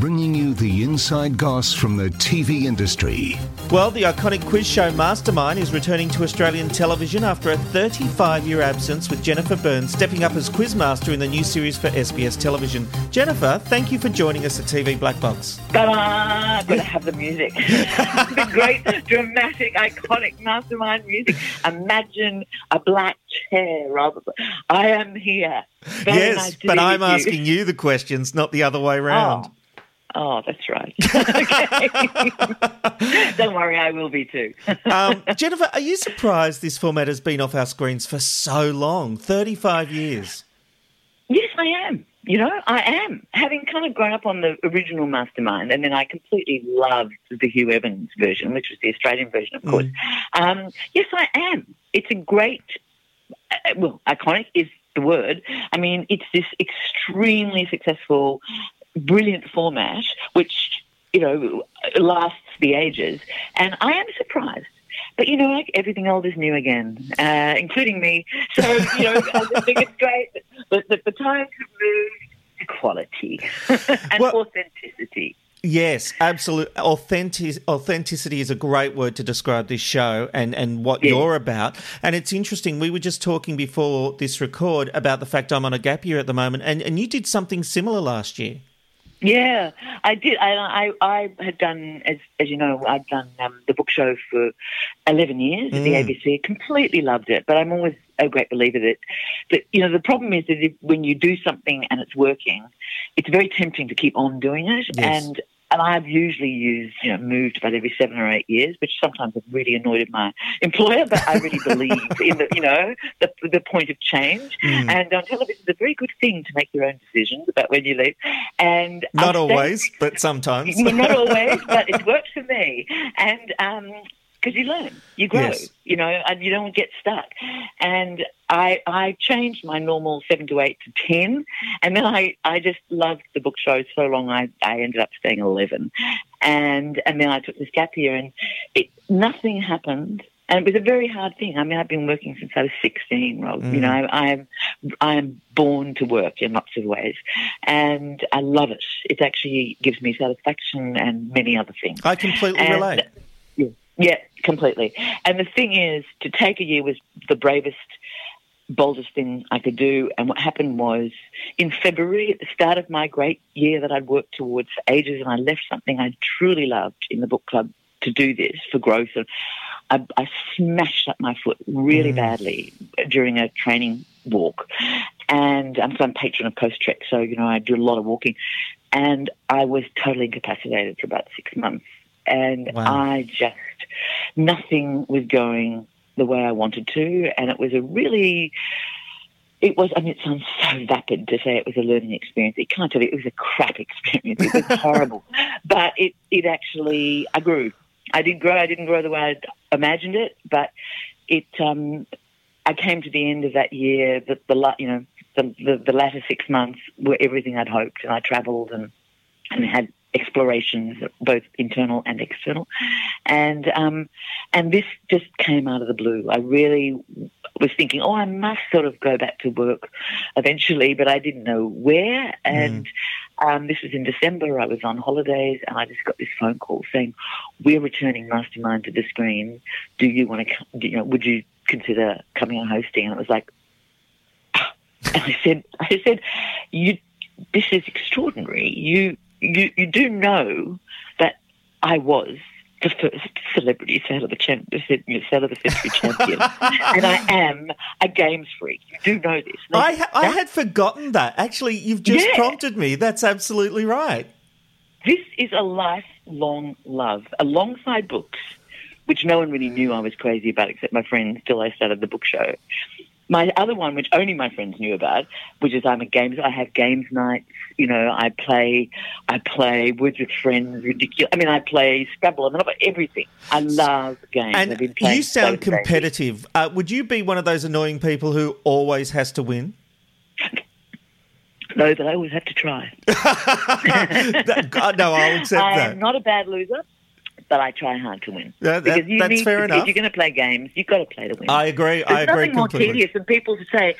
bringing you the inside goss from the TV industry. Well, the iconic quiz show Mastermind is returning to Australian television after a 35 year absence, with Jennifer Byrne stepping up as quizmaster in the new series for SBS television. Jennifer, thank you for joining us at TV Black Box. Ta-da! Got to have the music. the great, dramatic, iconic mastermind music. Imagine a black chair. Rather, I am here. Very yes, nice but I'm you. asking you the questions, not the other way around. Oh. Oh, that's right. okay. Don't worry, I will be too. Um, Jennifer, are you surprised this format has been off our screens for so long 35 years? Yes, I am. You know, I am. Having kind of grown up on the original Mastermind, and then I completely loved the Huw Evans version, which was the Australian version, of course. Um, yes, I am. It's a great, uh, well, iconic is the word. I mean, it's this extremely successful, brilliant format, which, you know, lasts the ages. And I am surprised. But you know, like everything old is new again, uh, including me. So you know, I just think it's great that, that the times have moved to quality and Well- authenticity. Yes, absolute authentic, authenticity is a great word to describe this show and, and what Yeah. you're about. And it's interesting. We were just talking before this record about the fact I'm on a gap year at the moment, and, and you did something similar last year. Yeah, I did. I, I, I had done, as, as you know, I'd done um, the book show for 11 years at the Mm. ABC. Completely loved it, but I'm always a great believer that, that you know, the problem is that if, when you do something and it's working, it's very tempting to keep on doing it. Yes. And and I've usually used, you know, moved about every seven or eight years, which sometimes has really annoyed my employer. But I really believe in the, you know, the, the point of change. Mm. And on television, it's a very good thing to make your own decisions about when you leave. And Not stayed- always, but sometimes. not always, but it works for me. And because you learn, you grow, Yes. you know, and you don't get stuck. And I I changed my normal seven to eight to ten, and then I, I just loved the book show so long I, I ended up staying eleven, and and then I took this gap year, and it nothing happened. And it was a very hard thing. I mean, I've been working since I was 16, Rob. You Mm. know, I am, I am born to work in lots of ways. And I love it. It actually gives me satisfaction and many other things. I completely And- relate. Yeah, completely. And the thing is, to take a year was the bravest, boldest thing I could do. And what happened was, in February, at the start of my great year that I'd worked towards for ages, and I left something I truly loved in the book club to do this for growth. And I, I smashed up my foot really Mm. badly during a training walk. And I'm, so I'm patron of Coastrek, so, you know, I do a lot of walking. And I was totally incapacitated for about six months. And Wow. I just, nothing was going the way I wanted to. And it was a really, it was, I mean, it sounds so vapid to say it was a learning experience. It can't tell you, it was a crap experience. It was horrible. But it, it actually, I grew. I did grow. I didn't grow the way I'd imagined it, but it, um, I came to the end of that year, the, the you know, the, the, the latter six months were everything I'd hoped. And I travelled and, and had explorations, both internal and external. And um, and this just came out of the blue. I really was thinking, oh, I must sort of go back to work eventually, but I didn't know where. And um, this was in December. I was on holidays, and I just got this phone call saying, "We're returning Mastermind to the screen. Do you want to? You know, would you consider coming and hosting?" And it was like, and I said, I said, you, this is extraordinary. You, you, you do know that I was the first celebrity the champ, Century champion, and I am a games freak. You do know this. I, ha- I had forgotten that. Actually, you've just Yeah. prompted me. That's absolutely right. This is a lifelong love, alongside books, which no one really knew I was crazy about except my friends till I started the book show. My other one, which only my friends knew about, which is I'm a games. I have games nights. You know, I play, I play Words with Friends. Ridiculous. I mean, I play Scrabble. I mean, I've everything. I love games. And you sound so competitive. Uh, would you be one of those annoying people who always has to win? No, but I always have to try. That- God, no, I'll accept I that. am not a bad loser, but I try hard to win. Yeah, that- because you that's need fair to, enough. If you're going to play games, you've got to play to win. I agree. There's I agree nothing more tedious than people to say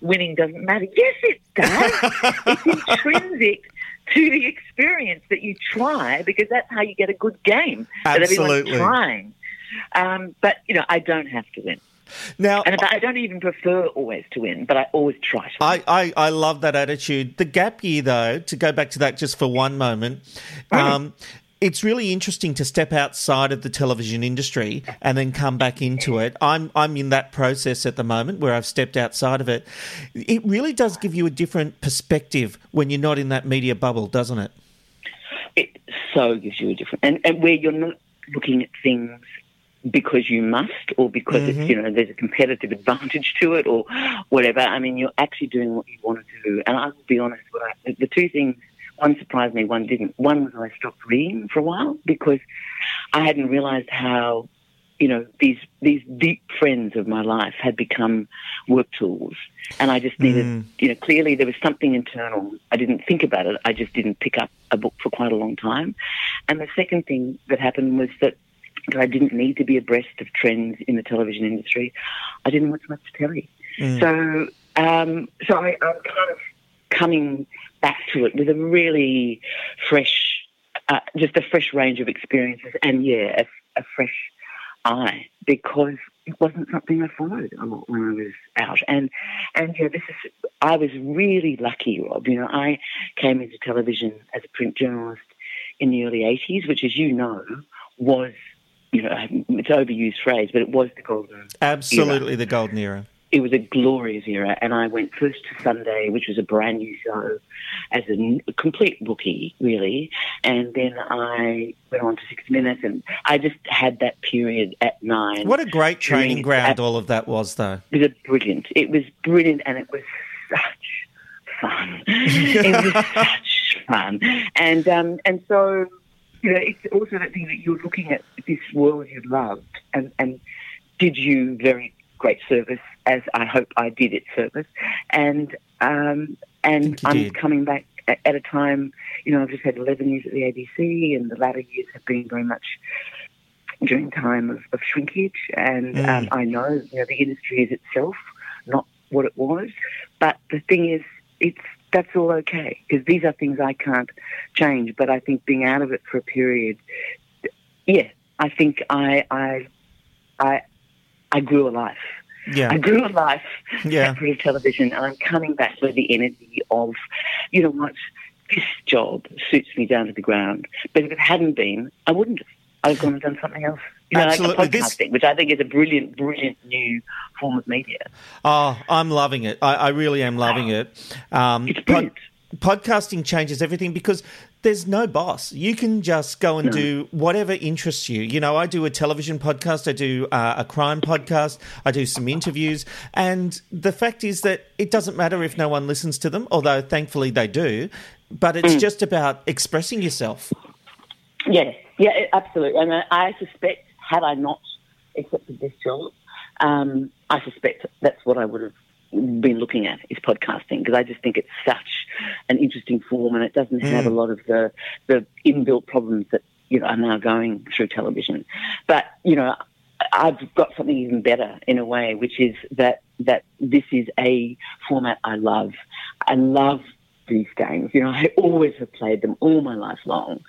winning doesn't matter. Yes, it does. it's intrinsic to the experience that you try because that's how you get a good game. That Absolutely. everyone's trying. Um, but you know, I don't have to win, Now, and I don't even prefer always to win, but I always try to. I, I, I love that attitude. The gap year, though, to go back to that just for one moment, um, it's really interesting to step outside of the television industry and then come back into it. I'm I'm in that process at the moment where I've stepped outside of it. It really does give you a different perspective when you're not in that media bubble, doesn't it? it so gives you a different and, and where you're not looking at things because you must or because it's mm-hmm. you know there's a competitive advantage to it or whatever i mean you're actually doing what you want to do and i will be honest I, the two things one surprised me one didn't. One was i stopped reading for a while because i hadn't realized how you know these these deep friends of my life had become work tools. And i just needed you know clearly there was something internal. I didn't think about it. I just didn't pick up a book for quite a long time. And the second thing that happened was that I didn't need to be abreast of trends in the television industry. I didn't watch much telly. So, um, so I, I'm kind of coming back to it with a really fresh, uh, just a fresh range of experiences, and yeah, a, a fresh eye because it wasn't something I followed a lot when I was out. And and yeah, this is I was really lucky, Rob. You know, I came into television as a print journalist in the early '80s, which, as you know, was you know it's overused phrase, but it was the golden Absolutely, the golden era. It was a glorious era, and I went first to Sunday, which was a brand new show, as a, n- a complete rookie, really, and then I went on to Sixty Minutes, and I just had that period at nine. What a great training ground all of that was, though. It was brilliant. It was brilliant, and it was such fun. it was such fun, and um, and so you know, it's also that thing that you're looking at this world you loved, and and did you very great service as I hope I did its service, and um, and I'm did. coming back at, at a time. You know, I've just had 11 years at the ABC, and the latter years have been very much during time of, of shrinkage, and Mm. um, I know you know the industry is itself not what it was, but the thing is, it's that's all okay because these are things I can't change. But I think being out of it for a period, yeah, I think I I I I grew a life. Yeah. I grew a life Yeah. British television, and I'm coming back with the energy of, you know what, this job suits me down to the ground. But if it hadn't been, I wouldn't have. I'd have gone and done something else. You know, Absolutely. like a This- which I think is a brilliant, brilliant new form of media. Oh, I'm loving it. I, I really am loving it. Um, It's brilliant. podcasting changes everything because there's no boss. You can just go and do whatever interests you. You know, I do a television podcast, I do uh, a crime podcast, I do some interviews, and the fact is that it doesn't matter if no one listens to them, although thankfully they do. But Mm. it's just about expressing yourself. Yes, yeah, it- absolutely. And I, I suspect, had I not accepted this job, um, I suspect that's what I would have been looking at is podcasting because I just think it's such an interesting form and it doesn't hmm. have a lot of the the inbuilt problems that you know are now going through television. But you know, I've got something even better in a way, which is that that this is a format I love. I love these games. You know, I always have played them all my life long.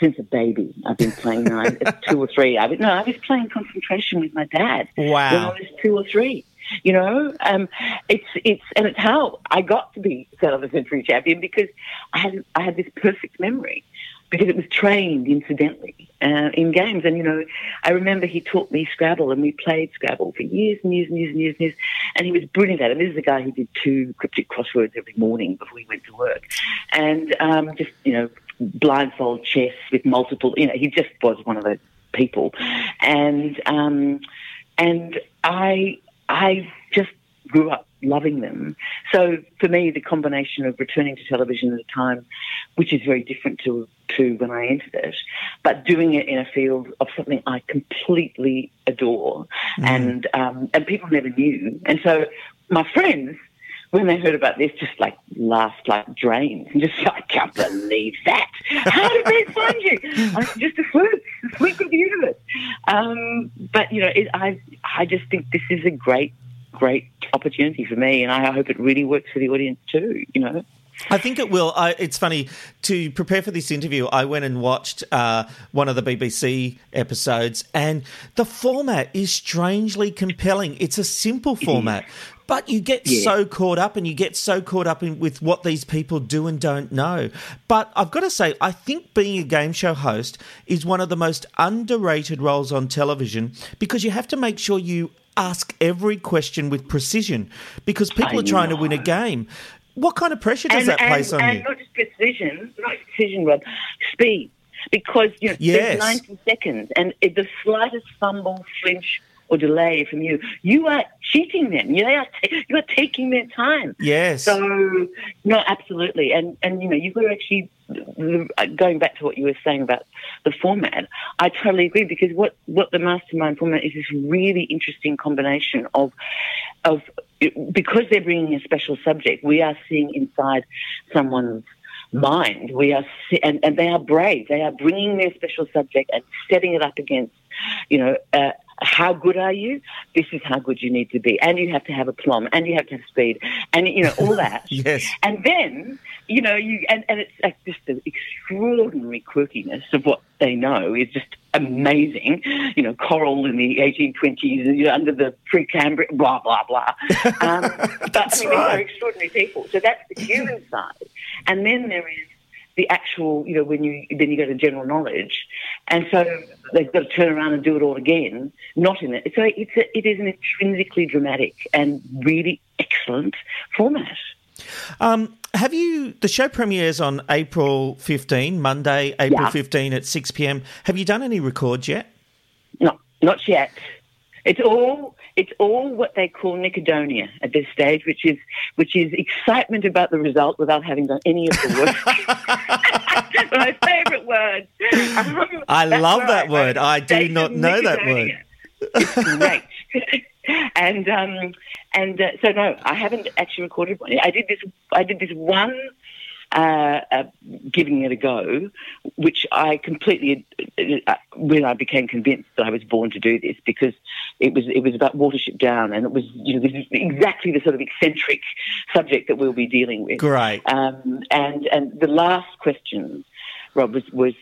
Since a baby, I've been playing. I- two or three. I was, no, I was playing concentration with my dad when I was two or three. You know, um, it's it's and it's how I got to be Sale of the Century champion because I had I had this perfect memory because it was trained incidentally uh, in games. And, you know, I remember he taught me Scrabble and we played Scrabble for years and years and years and years and years. And he was brilliant at it. This is a guy who did two cryptic crosswords every morning before he went to work. And um, just, you know, blindfold chess with multiple, you know, he just was one of those people. And, um, and I, I just grew up loving them. So for me, the combination of returning to television at a time which is very different to to when I entered it, but doing it in a field of something I completely adore, mm. and um, and people never knew, and so my friends. When they heard about this, just like laughed like drains and just I can't believe that. How did they find you? I'm just a fluke, a fluke of the universe. Um, but you know, it, I I just think this is a great great opportunity for me, and I hope it really works for the audience too. You know. I think it will. I, it's funny to prepare for this interview. I went and watched uh, one of the BBC episodes, and the format is strangely compelling. It's a simple format, but you get yeah. so caught up, and you get so caught up in, with what these people do and don't know. But I've got to say, I think being a game show host is one of the most underrated roles on television because you have to make sure you ask every question with precision because people I are trying know. to win a game. What kind of pressure does and, that place and, on and you? Not just precision, not precision, Rob. Speed, because you know yes. there's 90 seconds, and the slightest fumble, flinch, or delay from you, you are cheating them. You are you are taking their time. Yes. So no, absolutely, and and you know you've got to actually uh, going back to what you were saying about the format. I totally agree because what what the mastermind format is this really interesting combination of of because they're bringing a special subject, we are seeing inside someone's mind. We are, and, and they are brave. They are bringing their special subject and setting it up against, you know, uh, how good are you? This is how good you need to be. And you have to have a plum and you have to have speed and, you know, all that. yes. And then, you know, you, and, and it's like just the extraordinary quirkiness of what they know is just amazing. You know, coral in the 1820s, you know, under the Precambrian, blah, blah, blah. Um, but I mean, right. they're extraordinary people. So that's the human side. And then there is the actual, you know, when you then you go to general knowledge, and so they've got to turn around and do it all again. Not in it. So it's a, it is an intrinsically dramatic and really excellent format. Um, have you? The show premieres on April 15, Monday, April yeah. 15 at 6 p.m. Have you done any records yet? No, not yet. It's all it's all what they call Nicodonia at this stage, which is which is excitement about the result without having done any of the work. My favourite word. Um, I love that word. I do not know that word. It's great. and um, and uh, so no, I haven't actually recorded one. I did this. I did this one uh, uh, giving it a go, which I completely, uh, when I became convinced that I was born to do this, because it was it was about Watership Down, and it was you know exactly the sort of eccentric subject that we'll be dealing with. Great. Um, and and the last question, Rob, was was.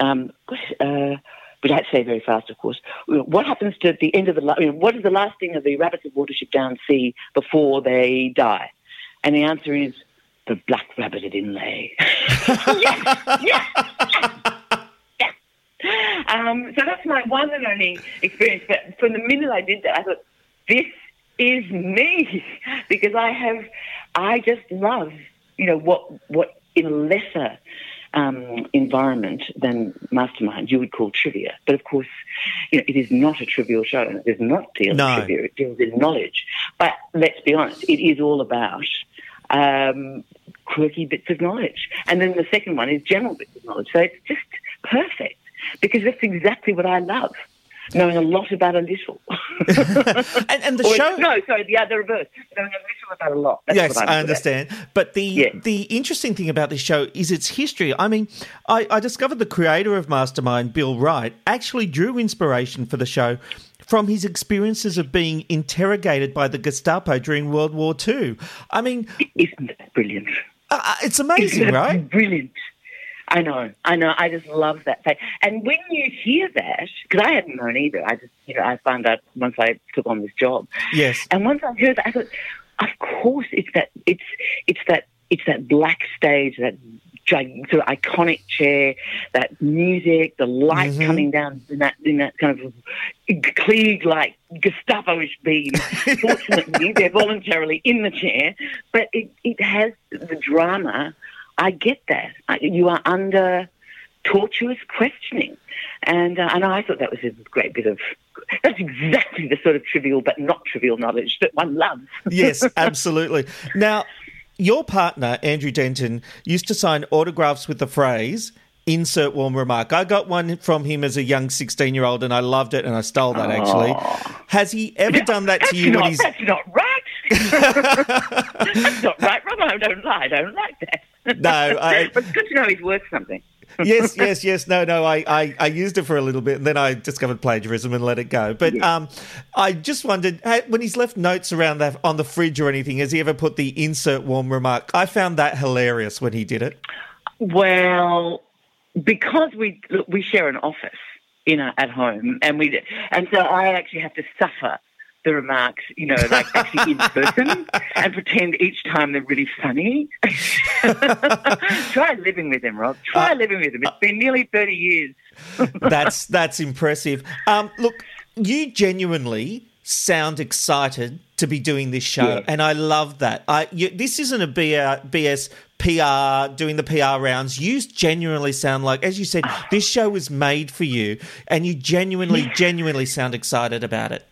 Um, uh, but I had to say very fast, of course. What happens to the end of the? You know, what is the last thing of the rabbits of Watership Down see before they die? And the answer is the black rabbit rabbited Inlé. yes, yes, yes, Um, so that's my one and only experience. But from the minute I did that, I thought, this is me because I have, I just love, you know, what what in a lesser um, environment than Mastermind you would call trivia. But of course, you know, it is not a trivial show. It does not deal no. with trivia. It deals with knowledge. But let's be honest, it is all about um, quirky bits of knowledge. And then the second one is general bits of knowledge. So it's just perfect because that's exactly what I love. Knowing a lot about a little. and, and, the or, show. No, sorry, the other reverse. Knowing a little about a lot. That's yes, I understand. But the yeah. the interesting thing about this show is its history. I mean, I, I discovered the creator of Mastermind, Bill Wright, actually drew inspiration for the show from his experiences of being interrogated by the Gestapo during World War II. I mean, isn't that brilliant? Uh, uh it's amazing, right? Brilliant. I know, I know. I just love that fact. And when you hear that, because I hadn't known either, I just, you know, I found out once I took on this job. Yes. And once I heard that, I thought, of course, it's that, it's, it's that, it's that black stage, that sort of iconic chair, that music, the light Mhm. coming down in that in that kind of Klieg like Gestapo-ish beam. Fortunately, they're voluntarily in the chair, but it, it has the drama. I get that. I, you are under tortuous questioning, and uh, and I thought that was a great bit of. That's exactly the sort of trivial but not trivial knowledge that one loves. yes, absolutely. Now, your partner, Andrew Denton, used to sign autographs with the phrase, insert warm remark. I got one from him as a young 16 year old and I loved it and I stole that actually. Has he ever done that to you not, when he's. that's not right. that's not right, Rob. I don't lie. I don't like that. No, I- but it's good to know he's worth something. Yes, yes, yes. No, no. I, I, I used it for a little bit, and then I discovered plagiarism and let it go. But um, I just wondered when he's left notes around that on the fridge or anything, has he ever put the insert warm remark? I found that hilarious when he did it. Well, because we we share an office, you know, at home, and we and so I actually have to suffer the remarks, you know, like actually in person, and pretend each time they're really funny. Try living with him, Rob. Try living with him. It's been nearly thirty years. That's that's impressive. Um, look, you genuinely sound excited to be doing this show, Yeah. and I love that. I you, this isn't a BS PR doing the PR rounds. You genuinely sound like, as you said, this show was made for you, and you genuinely, genuinely sound excited about it.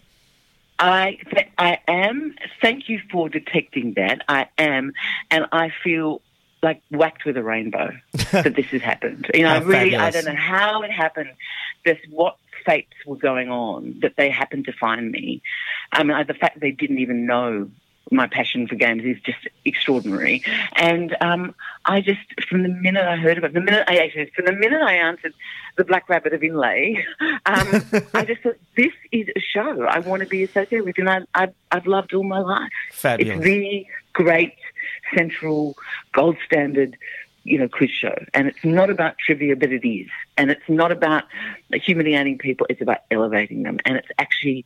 I I am. Thank you for detecting that. I am, and I feel like whacked with a rainbow that this has happened. You know, really, I don't know how it happened. Just what fates were going on that they happened to find me. I mean, the fact they didn't even know my passion for games is just extraordinary. And um, I just, from the minute I heard about it, the minute I actually, from the minute I answered the Black Rabbit of Inlé, um, I just thought, this is a show I want to be associated with, and I, I've, I've loved all my life. Fabulous. It's the great central gold standard, you know, quiz show. And it's not about trivia, but it is. And it's not about humiliating people. It's about elevating them. And it's actually,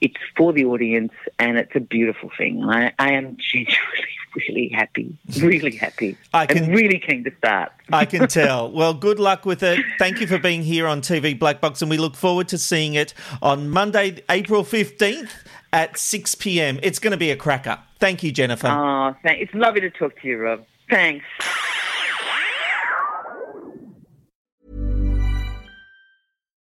it's for the audience and it's a beautiful thing. And I, I am genuinely really happy, really happy. I can- and really keen to start. I can tell. Well, good luck with it. Thank you for being here on TV Black Box, and we look forward to seeing it on Monday, April 15th at 6 p.m. It's going to be a cracker. Thank you, Jennifer. Oh, thank, it's lovely to talk to you, Rob. Thanks.